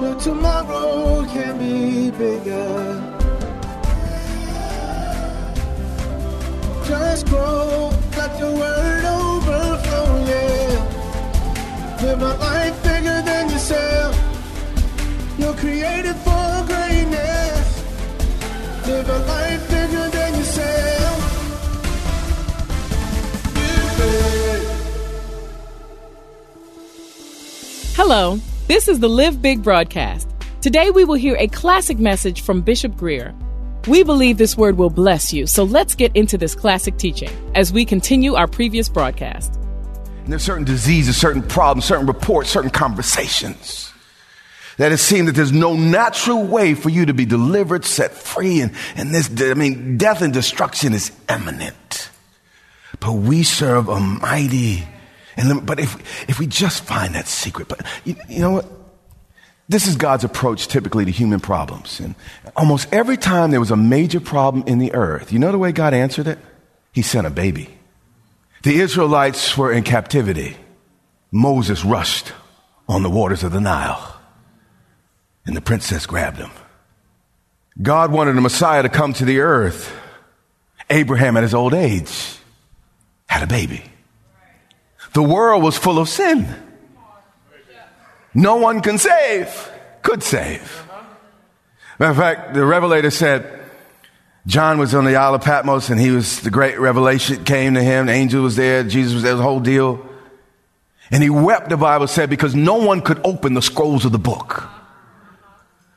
Your tomorrow can be bigger. Just grow, let your word overflow, yeah. Live a life bigger than yourself. You're created for greatness. Live a life bigger than yourself. Hello, this is the Live Big broadcast. Today we will hear a classic message from Bishop Grier. We believe this word will bless you, so let's get into this classic teaching as we continue our previous broadcast. And there's certain diseases, certain problems, certain reports, certain conversations that it seems that there's no natural way for you to be delivered, set free, and, and this, I mean, death and destruction is imminent. But we serve a mighty, and but if if we just find that secret, but you, you know what? This is God's approach typically to human problems. And almost every time there was a major problem in the earth, you know the way God answered it? He sent a baby. The Israelites were in captivity. Moses rushed on the waters of the Nile, and the princess grabbed him. God wanted a Messiah to come to the earth. Abraham, at his old age, had a baby. The world was full of sin. No one can save, could save. Matter of fact, the Revelator said, John was on the Isle of Patmos and he was, the great revelation came to him. The angel was there. Jesus was there, the whole deal. And he wept, the Bible said, because no one could open the scrolls of the book.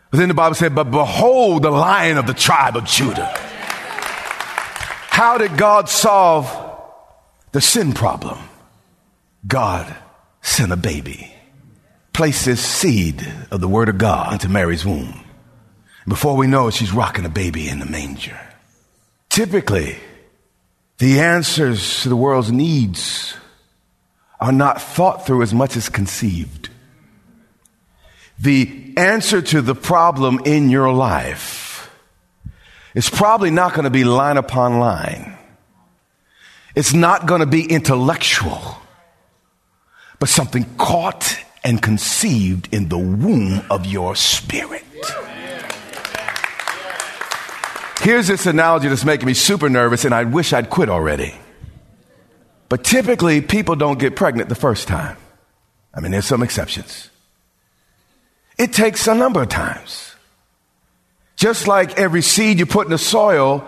But then the Bible said, but behold the lion of the tribe of Judah. How did God solve the sin problem? God sent a baby place this seed of the Word of God into Mary's womb. Before we know it, she's rocking a baby in the manger. Typically, the answers to the world's needs are not thought through as much as conceived. The answer to the problem in your life is probably not going to be line upon line. It's not going to be intellectual, but something caught and conceived in the womb of your spirit. Here's this analogy that's making me super nervous, and I wish I'd quit already. But typically, people don't get pregnant the first time. I mean, there's some exceptions. It takes a number of times. Just like every seed you put in the soil,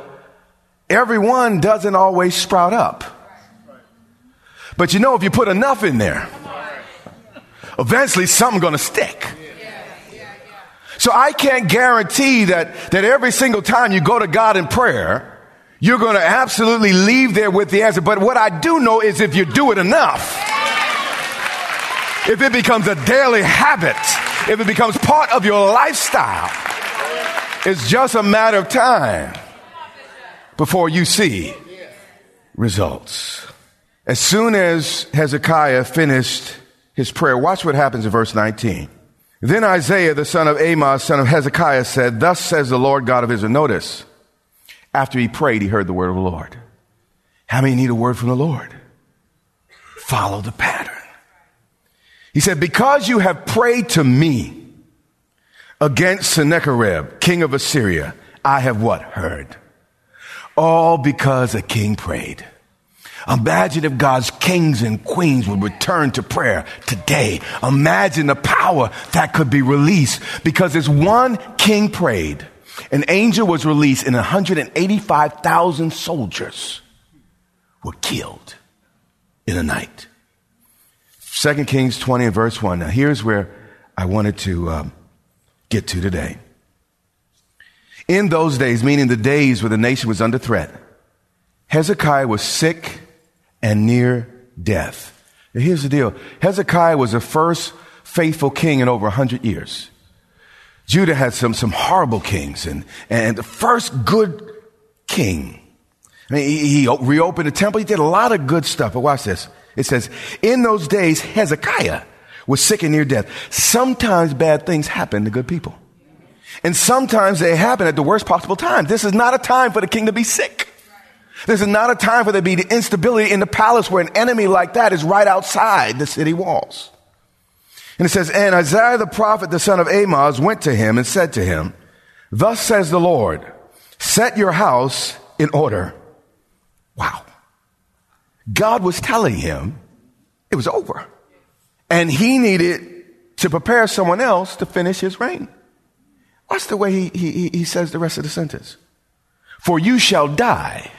every one doesn't always sprout up. But you know, if you put enough in there, eventually something's going to stick. So I can't guarantee that, that every single time you go to God in prayer, you're going to absolutely leave there with the answer. But what I do know is if you do it enough, if it becomes a daily habit, if it becomes part of your lifestyle, it's just a matter of time before you see results. As soon as Hezekiah finished his prayer, watch what happens in verse 19. Then Isaiah, the son of Amoz, son of Hezekiah, said, Thus says the Lord God of Israel. Notice, after he prayed, he heard the word of the Lord. How many need a word from the Lord? Follow the pattern. He said, Because you have prayed to me against Sennacherib, king of Assyria, I have what? Heard. All because a king prayed. Imagine if God's kings and queens would return to prayer today. Imagine the power that could be released because as one king prayed, an angel was released and 185,000 soldiers were killed in a night. 2 Kings 20 and verse 1. Now here's where I wanted to um, get to today. In those days, meaning the days where the nation was under threat, Hezekiah was sick and near death. Now, here's the deal Hezekiah was the first faithful king in over 100 years. Judah had some, some horrible kings, and, and the first good king. I mean, he, he reopened the temple, he did a lot of good stuff, but watch this. It says, in those days, Hezekiah was sick and near death. Sometimes bad things happen to good people. And sometimes they happen at the worst possible time. This is not a time for the king to be sick. This is not a time for there to be the instability in the palace where an enemy like that is right outside the city walls. And it says, And Isaiah the prophet, the son of Amoz, went to him and said to him, Thus says the Lord, set your house in order. Wow. God was telling him it was over. And he needed to prepare someone else to finish his reign. Watch the way he, he, he says the rest of the sentence. For you shall die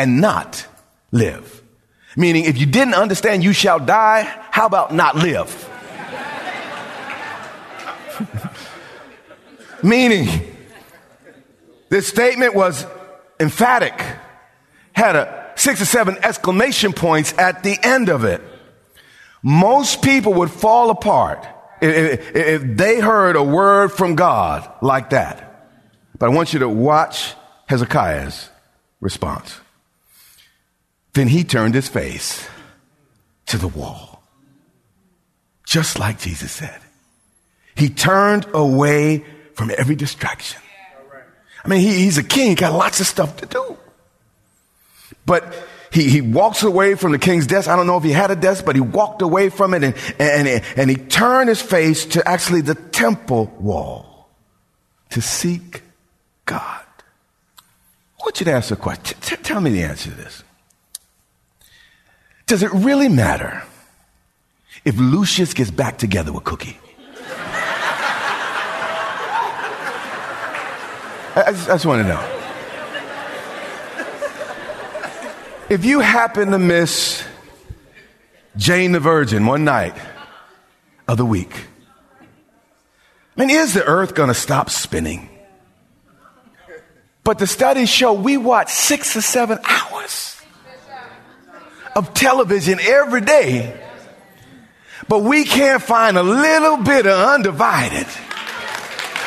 and not live. Meaning, if you didn't understand you shall die, how about not live? Meaning, this statement was emphatic, had a six or seven exclamation points at the end of it. Most people would fall apart if, if they heard a word from God like that. But I want you to watch Hezekiah's response. Then he turned his face to the wall, just like Jesus said. He turned away from every distraction. I mean, he, he's a king, he got lots of stuff to do. But he, he walks away from the king's desk. I don't know if he had a desk, but he walked away from it and, and, and he turned his face to actually the temple wall to seek God. I want you to ask a question. T- tell me the answer to this. Does it really matter if Lucius gets back together with Cookie? I just, I just want to know. If you happen to miss Jane the Virgin one night of the week, I mean, is the earth going to stop spinning? But the studies show we watch six or seven hours of television every day, but we can't find a little bit of undivided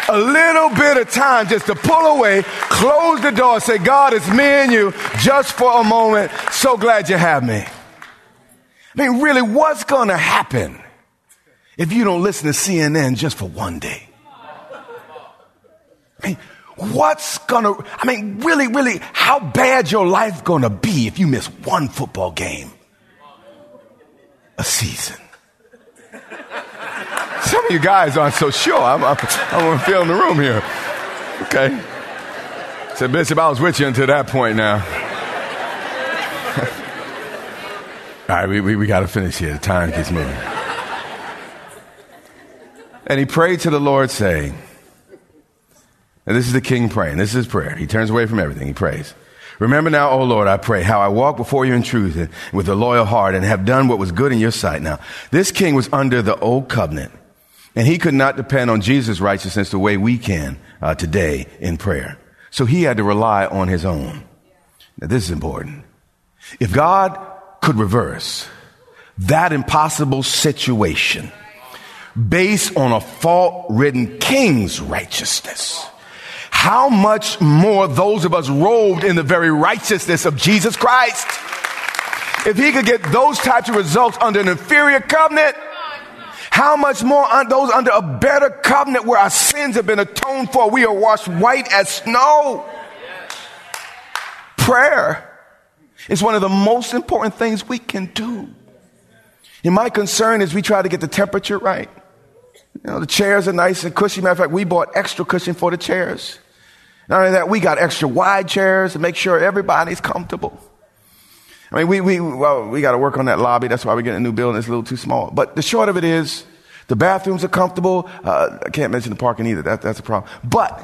a little bit of time just to pull away, close the door, say, God, it's me and you just for a moment. So glad you have me. I mean, really, what's going to happen if you don't listen to CNN just for one day? I mean, what's to, I mean, really, really, how bad your life to be if you miss one football game a season? Some of you guys aren't so sure. I'm, I'm, I'm feeling the room here. Okay. Said, Bishop, I was with you until that point now. All right, we, we, we got to finish here. The time keeps moving. And he prayed to the Lord, saying, and this is the king praying. This is his prayer. He turns away from everything. He prays. Remember now, O Lord, I pray, how I walk before you in truth and with a loyal heart and have done what was good in your sight. Now, this king was under the old covenant. And he could not depend on Jesus' righteousness the way we can uh, today in prayer. So he had to rely on his own. Now, this is important. If God could reverse that impossible situation based on a fault ridden king's righteousness, how much more those of us robed in the very righteousness of Jesus Christ? If he could get those types of results under an inferior covenant, how much more on those under a better covenant where our sins have been atoned for? We are washed white as snow. Prayer is one of the most important things we can do. And my concern is we try to get the temperature right. You know, the chairs are nice and cushy. Matter of fact, we bought extra cushion for the chairs. Not only that, we got extra wide chairs to make sure everybody's comfortable. I mean, we, we, well, we got to work on that lobby. That's why we're getting a new building. It's a little too small. But the short of it is, the bathrooms are comfortable. Uh, I can't mention the parking either. That, that's a problem. But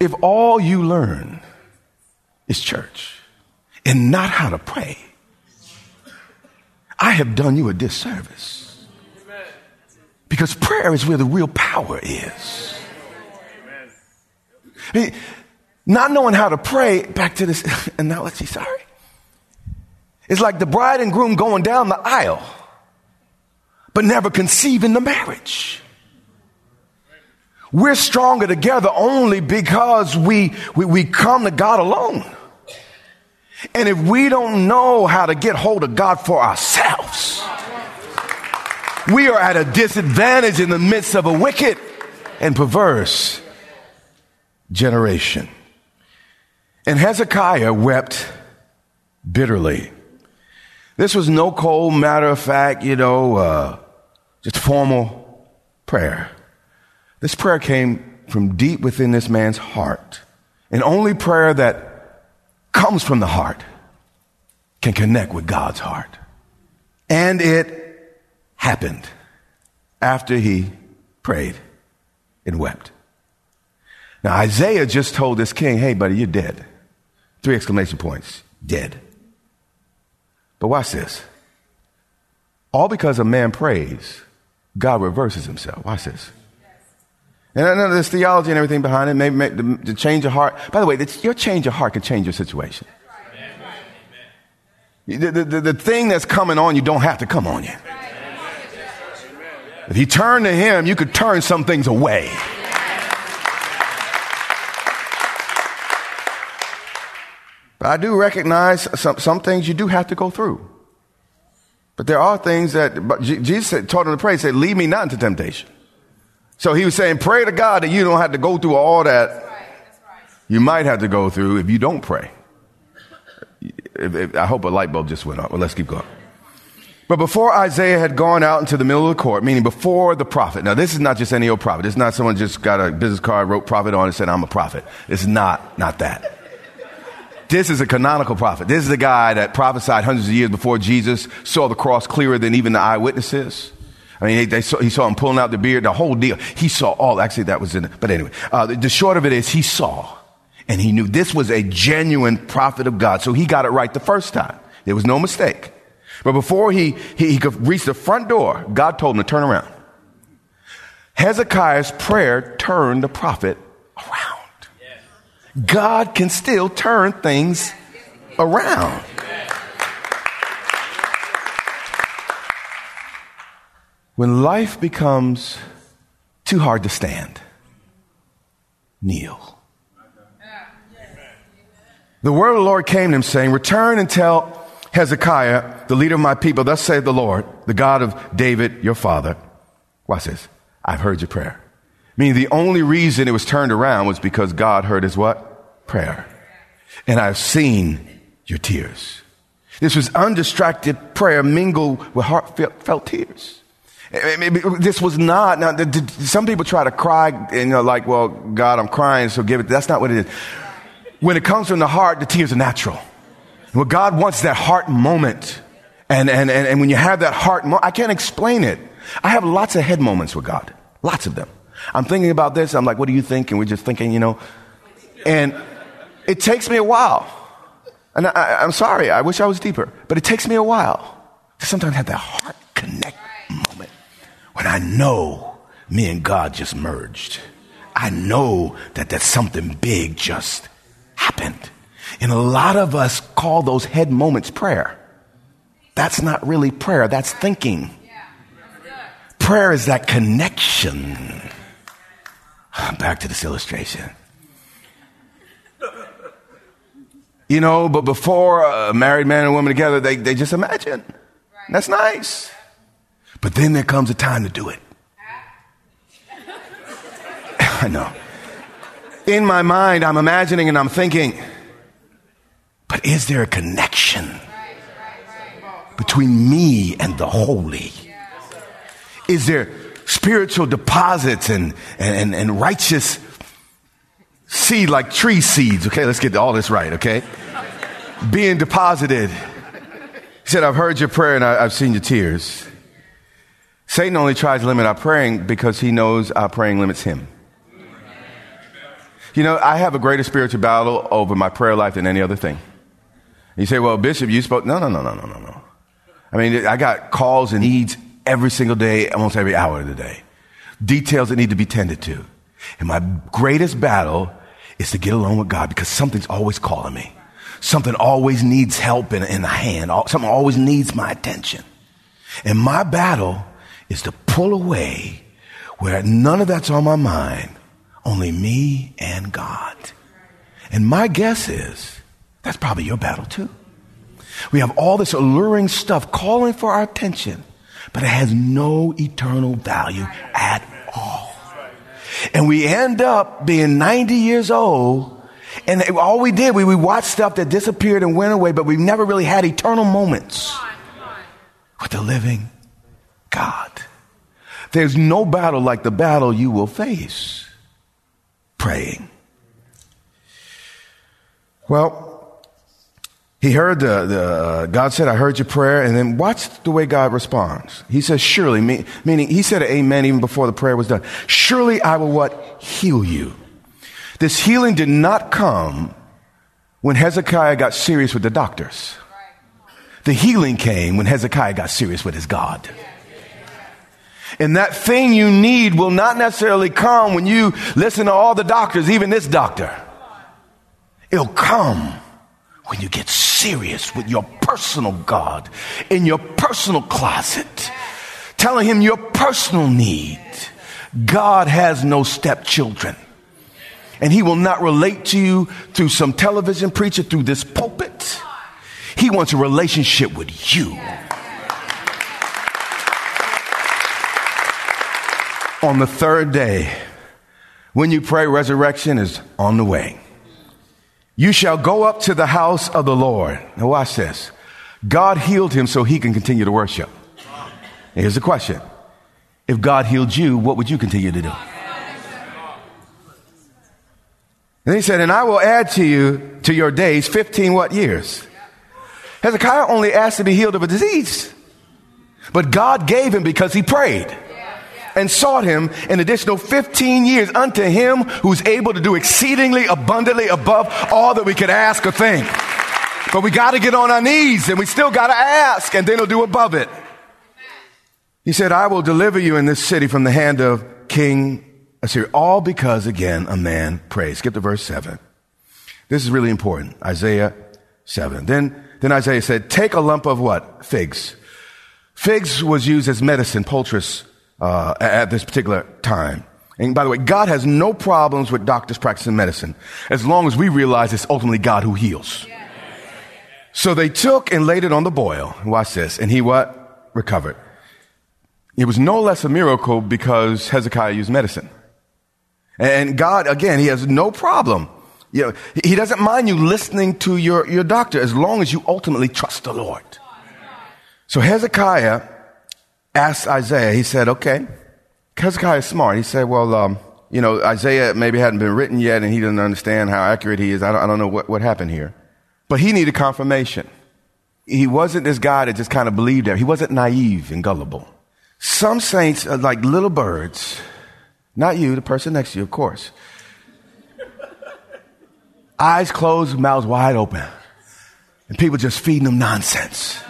if all you learn is church and not how to pray, I have done you a disservice. Because prayer is where the real power is. Not knowing how to pray, back to this analogy, sorry. It's like the bride and groom going down the aisle, but never conceiving the marriage. We're stronger together only because we, we, we come to God alone. And if we don't know how to get hold of God for ourselves, we are at a disadvantage in the midst of a wicked and perverse generation. And Hezekiah wept bitterly. This was no cold matter of fact, you know, uh, just formal prayer. This prayer came from deep within this man's heart. And only prayer that comes from the heart can connect with God's heart. And it happened after he prayed and wept. Now, Isaiah just told this king, hey, buddy, you're dead. Three exclamation points dead. But watch this. All because a man prays, God reverses himself. Watch this. And I know there's theology and everything behind it, maybe, maybe to, to change your heart. By the way, your change of heart can change your situation. The, the, the, the thing that's coming on you don't have to come on you. If you turn to Him, you could turn some things away. But I do recognize some, some things you do have to go through. But there are things that but Jesus said, taught him to pray, he said, lead me not into temptation. So he was saying, pray to God that you don't have to go through all that you might have to go through if you don't pray. If, if, I hope a light bulb just went off. Well, let's keep going. But before Isaiah had gone out into the middle of the court, meaning before the prophet, now this is not just any old prophet. It's not someone just got a business card, wrote prophet on it, and said, I'm a prophet. It's not, not that. This is a canonical prophet. This is the guy that prophesied hundreds of years before Jesus, saw the cross clearer than even the eyewitnesses. I mean, they, they saw, he saw him pulling out the beard, the whole deal. He saw all, actually that was in it. But anyway, uh, the, the short of it is he saw and he knew this was a genuine prophet of God. So he got it right the first time. There was no mistake. But before he, he, he could reach the front door, God told him to turn around. Hezekiah's prayer turned the prophet. God can still turn things around. When life becomes too hard to stand, kneel. The word of the Lord came to him saying, return and tell Hezekiah, the leader of my people, thus saith the Lord, the God of David, your father. Watch this. I've heard your prayer. Meaning the only reason it was turned around was because God heard his what? Prayer. And I've seen your tears. This was undistracted prayer mingled with heartfelt tears. This was not, now, some people try to cry you know, like, well, God, I'm crying, so give it. That's not what it is. When it comes from the heart, the tears are natural. Well, God wants that heart moment. And, and, and, and when you have that heart moment, I can't explain it. I have lots of head moments with God. Lots of them. I'm thinking about this. I'm like, what do you think? And we're just thinking, you know. And it takes me a while. And I, am sorry, I wish I was deeper. But it takes me a while to sometimes have that heart connect moment when I know me and God just merged. I know that that something big just happened. And a lot of us call those head moments prayer. That's not really prayer, that's thinking. Prayer is that connection Back to this illustration. You know, but before a married man and woman together, they, they just imagine. That's nice. But then there comes a time to do it. I know. In my mind, I'm imagining and I'm thinking, but is there a connection between me and the holy? Is there spiritual deposits and, and, and righteous seed like tree seeds. Okay, let's get all this right, okay? Being deposited. He said, I've heard your prayer and I, have seen your tears. Satan only tries to limit our praying because he knows our praying limits him. You know, I have a greater spiritual battle over my prayer life than any other thing. You say, well, Bishop, you spoke. No, no, no, no, no, no, no. I mean, I got calls and needs every single day, almost every hour of the day. Details that need to be tended to. And my greatest battle is to get along with God because something's always calling me. something always needs help in, in the hand. Something always needs my attention. And my battle is to pull away where none of that's on my mind, only me and God. And my guess is that's probably your battle too. We have all this alluring stuff calling for our attention, but it has no eternal value at all. And we end up being 90 years old and all we did, we, we watched stuff that disappeared and went away, but we've never really had eternal moments with the living God. There's no battle like the battle you will face praying. Well, he heard the, the uh, God said, I heard your prayer, and then watch the way God responds. He says, surely, me, meaning he said amen even before the prayer was done. Surely I will what? Heal you. This healing did not come when Hezekiah got serious with the doctors. The healing came when Hezekiah got serious with his God. And that thing you need will not necessarily come when you listen to all the doctors, even this doctor. It'll come when you get serious with your personal God in your personal closet, telling him your personal need. God has no stepchildren and he will not relate to you through some television preacher, through this pulpit. He wants a relationship with you. On the third day, when you pray, resurrection is on the way. You shall go up to the house of the Lord. Now, watch this. God healed him so he can continue to worship. Here's the question If God healed you, what would you continue to do? And he said, and I will add to you, to your days, 15 what years? Hezekiah only asked to be healed of a disease. But God gave him because he prayed and sought him an additional 15 years unto him who's able to do exceedingly abundantly above all that we could ask or think. But we got to get on our knees and we still got to ask and then he'll do above it. He said, I will deliver you in this city from the hand of King Assyria. All because, again, a man prays. Skip to verse 7. This is really important. Isaiah 7. Then, then Isaiah said, take a lump of what? Figs. Figs was used as medicine, poultice, uh, at this particular time. And by the way, God has no problems with doctors practicing medicine as long as we realize it's ultimately God who heals. So they took and laid it on the boil. Watch this. And he what? Recovered. It was no less a miracle because Hezekiah used medicine. And God, again, he has no problem. You know, he doesn't mind you listening to your, your doctor as long as you ultimately trust the Lord. So Hezekiah asked Isaiah, he said, okay, Hezekiah is smart. He said, well, um, you know, Isaiah maybe hadn't been written yet and he didn't understand how accurate he is. I don't, I don't know what, what happened here. But he needed confirmation. He wasn't this guy that just kind of believed that. He wasn't naive and gullible. Some saints are like little birds not you, the person next to you, of course. Eyes closed, mouths wide open. And people just feeding them nonsense.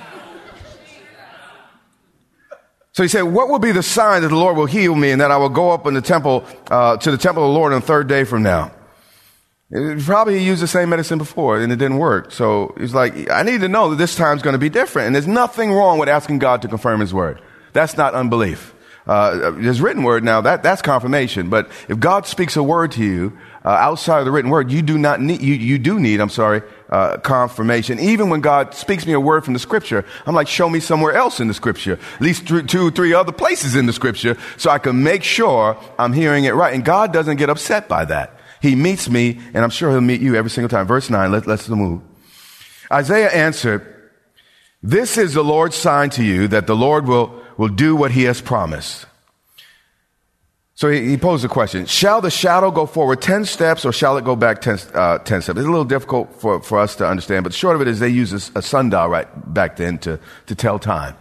So he said, What will be the sign that the Lord will heal me and that I will go up in the temple, uh, to the temple of the Lord on the third day from now? Probably he used the same medicine before and it didn't work. So he's like, I need to know that this time's going to be different. And there's nothing wrong with asking God to confirm his word. That's not unbelief uh, his written word now that that's confirmation but if god speaks a word to you uh, outside of the written word you do not need you, you do need i'm sorry uh, confirmation. Even when god speaks me a word from the scripture i'm like show me somewhere else in the scripture. At least th- two three other places in the scripture so i can make sure i'm hearing it right. And god doesn't get upset by that. He meets me and i'm sure he'll meet you every single time. Verse 9 let, let's move. Isaiah answered this is the lord's sign to you that the lord will will do what he has promised. So he, he posed a question Shall the shadow go forward 10 steps or shall it go back 10, uh, 10 steps? It's a little difficult for, for us to understand, but the short of it is they use a, a sundial right back then to, to tell time.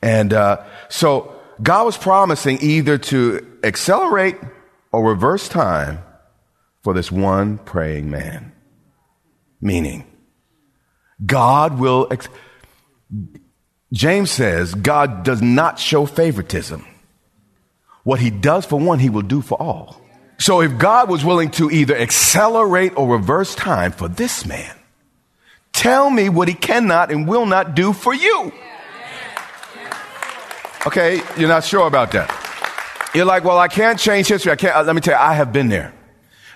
And uh, so God was promising either to accelerate or reverse time for this one praying man. Meaning, God will. Ex- James says God does not show favoritism. What he does for one, he will do for all. So if God was willing to either accelerate or reverse time for this man, Tell me what he cannot and will not do for you. Okay, you're not sure about that. You're like, well, I can't change history. I can't. Uh, let me tell you, I have been there.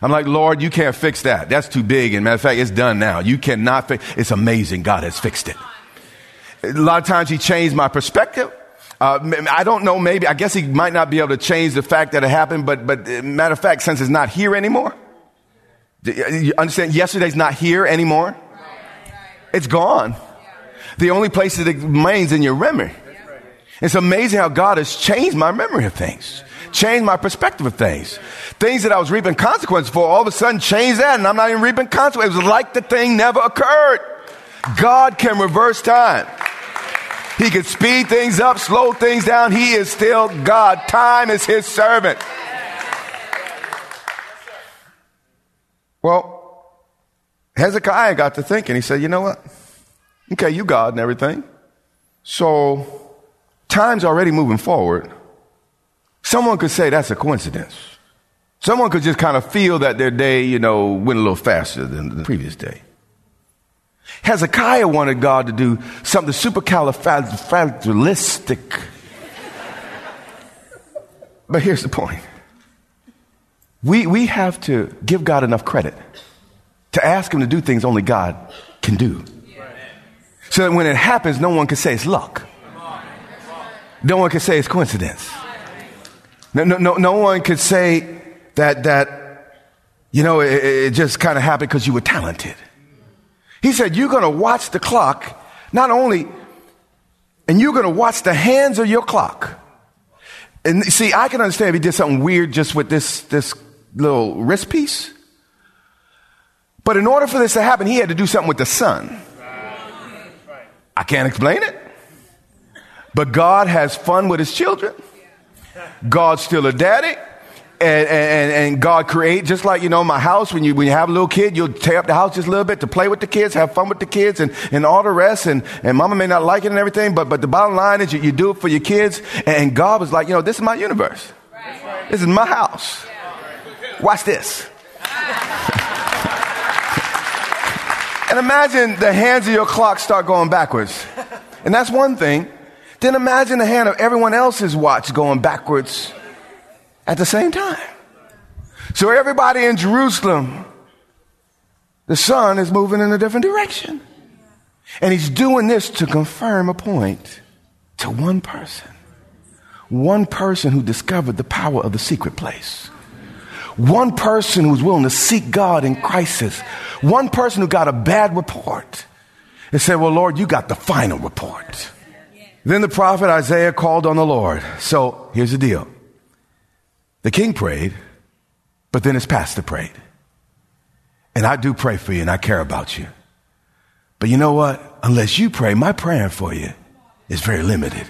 I'm like, Lord, you can't fix that. That's too big. And matter of fact, it's done now. You cannot fix. It's amazing. God has fixed it. A lot of times He changed my perspective. Uh, I don't know. Maybe I guess He might not be able to change the fact that it happened. But but uh, matter of fact, since it's not here anymore, you understand? Yesterday's not here anymore. It's gone. The only place that it remains in your memory. It's amazing how God has changed my memory of things, changed my perspective of things. Things that I was reaping consequences for, all of a sudden changed that, and I'm not even reaping consequences. It was like the thing never occurred. God can reverse time. He can speed things up, slow things down. He is still God. Time is his servant. Well, Hezekiah got to thinking. He said, You know what? Okay, you God and everything. So time's already moving forward. Someone could say that's a coincidence. Someone could just kind of feel that their day, you know, went a little faster than the previous day. Hezekiah wanted God to do something supercalifragilistic. but here's the point. We, we have to give God enough credit to ask Him to do things only God can do. So that when it happens, no one can say it's luck. No one can say it's coincidence. No, no, no, no one could say that, that, you know, it, it just kind of happened because you were talented. He said, you're going to watch the clock, not only, and you're going to watch the hands of your clock. And see, I can understand if he did something weird just with this, this little wrist piece. But in order for this to happen, he had to do something with the sun. I can't explain it. But God has fun with his children. God's still a daddy. And, and, and God create, just like, you know, my house, when you, when you have a little kid, you'll tear up the house just a little bit to play with the kids, have fun with the kids and, and all the rest. And, and mama may not like it and everything, but, but the bottom line is you, you do it for your kids. And God was like, you know, this is my universe. This is my house. Watch this. and imagine the hands of your clock start going backwards. And that's one thing. Then imagine the hand of everyone else's watch going backwards at the same time. So everybody in Jerusalem, the sun is moving in a different direction. And he's doing this to confirm a point to one person. One person who discovered the power of the secret place. One person who's willing to seek God in crisis. One person who got a bad report and said, Well, Lord, you got the final report. Then the prophet Isaiah called on the Lord. So here's the deal. The king prayed, but then his pastor prayed. And I do pray for you and I care about you. But you know what? Unless you pray, my praying for you is very limited.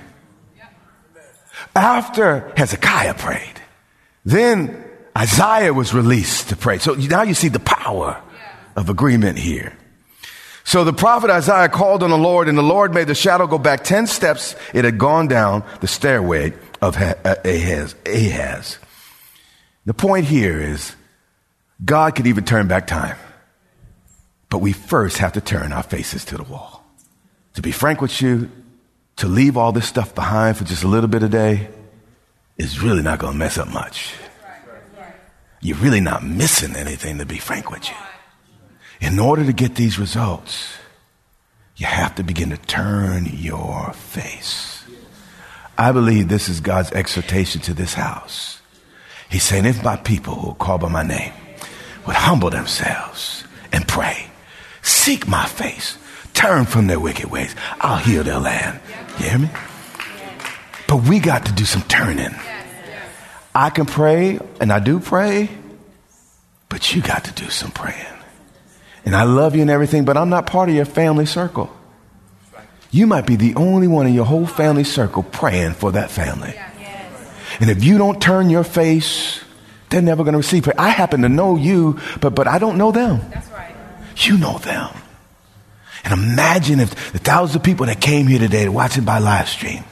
After Hezekiah prayed, then Isaiah was released to pray. So now you see the power of agreement here. So the prophet Isaiah called on the Lord, and the Lord made the shadow go back 10 steps. It had gone down the stairway of uh, Ahaz. Ahaz. The point here is God could even turn back time. But we first have to turn our faces to the wall. To be frank with you, to leave all this stuff behind for just a little bit a day is really not going to mess up much. You're really not missing anything, to be frank with you. In order to get these results, you have to begin to turn your face. I believe this is God's exhortation to this house. He's saying, if my people who call by my name would humble themselves and pray, seek my face, turn from their wicked ways, I'll heal their land. You hear me? But we got to do some turning. I can pray, and I do pray, but you got to do some praying and I love you and everything, but I'm not part of your family circle. You might be the only one in your whole family circle praying for that family. And if you don't turn your face, they're never going to receive prayer. I happen to know you, but, but I don't know them. That's right. You know them. And imagine if the thousands of people that came here today to watch it by live stream,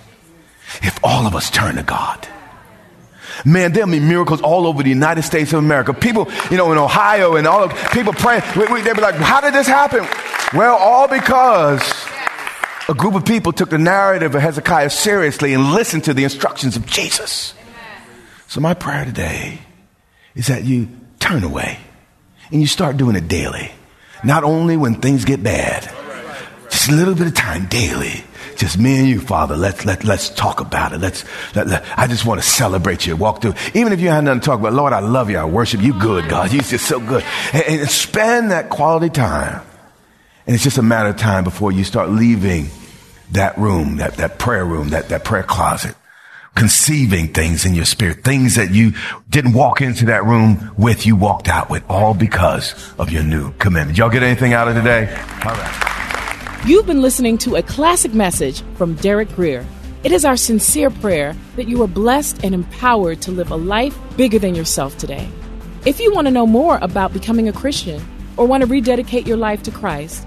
if all of us turn to God. Man, there'll be miracles all over the United States of America. People, you know, in Ohio and all of people praying, they'll be like, how did this happen? Well, all because a group of people took the narrative of Hezekiah seriously and listened to the instructions of Jesus. So, my prayer today is that you turn away and you start doing it daily. Not only when things get bad, just a little bit of time daily. Just me and you, Father. Let's let let's talk about it. Let's. Let, let, I just want to celebrate you. Walk through. Even if you have nothing to talk about, Lord, I love you. I worship you. Good God, you're just so good. And, and spend that quality time. And it's just a matter of time before you start leaving that room, that, that prayer room, that, that prayer closet, conceiving things in your spirit, things that you didn't walk into that room with, you walked out with, all because of your new commitment. Y'all get anything out of today? All right. You've been listening to a classic message from Derek Grier. It is our sincere prayer that you are blessed and empowered to live a life bigger than yourself today. If you want to know more about becoming a Christian or want to rededicate your life to Christ,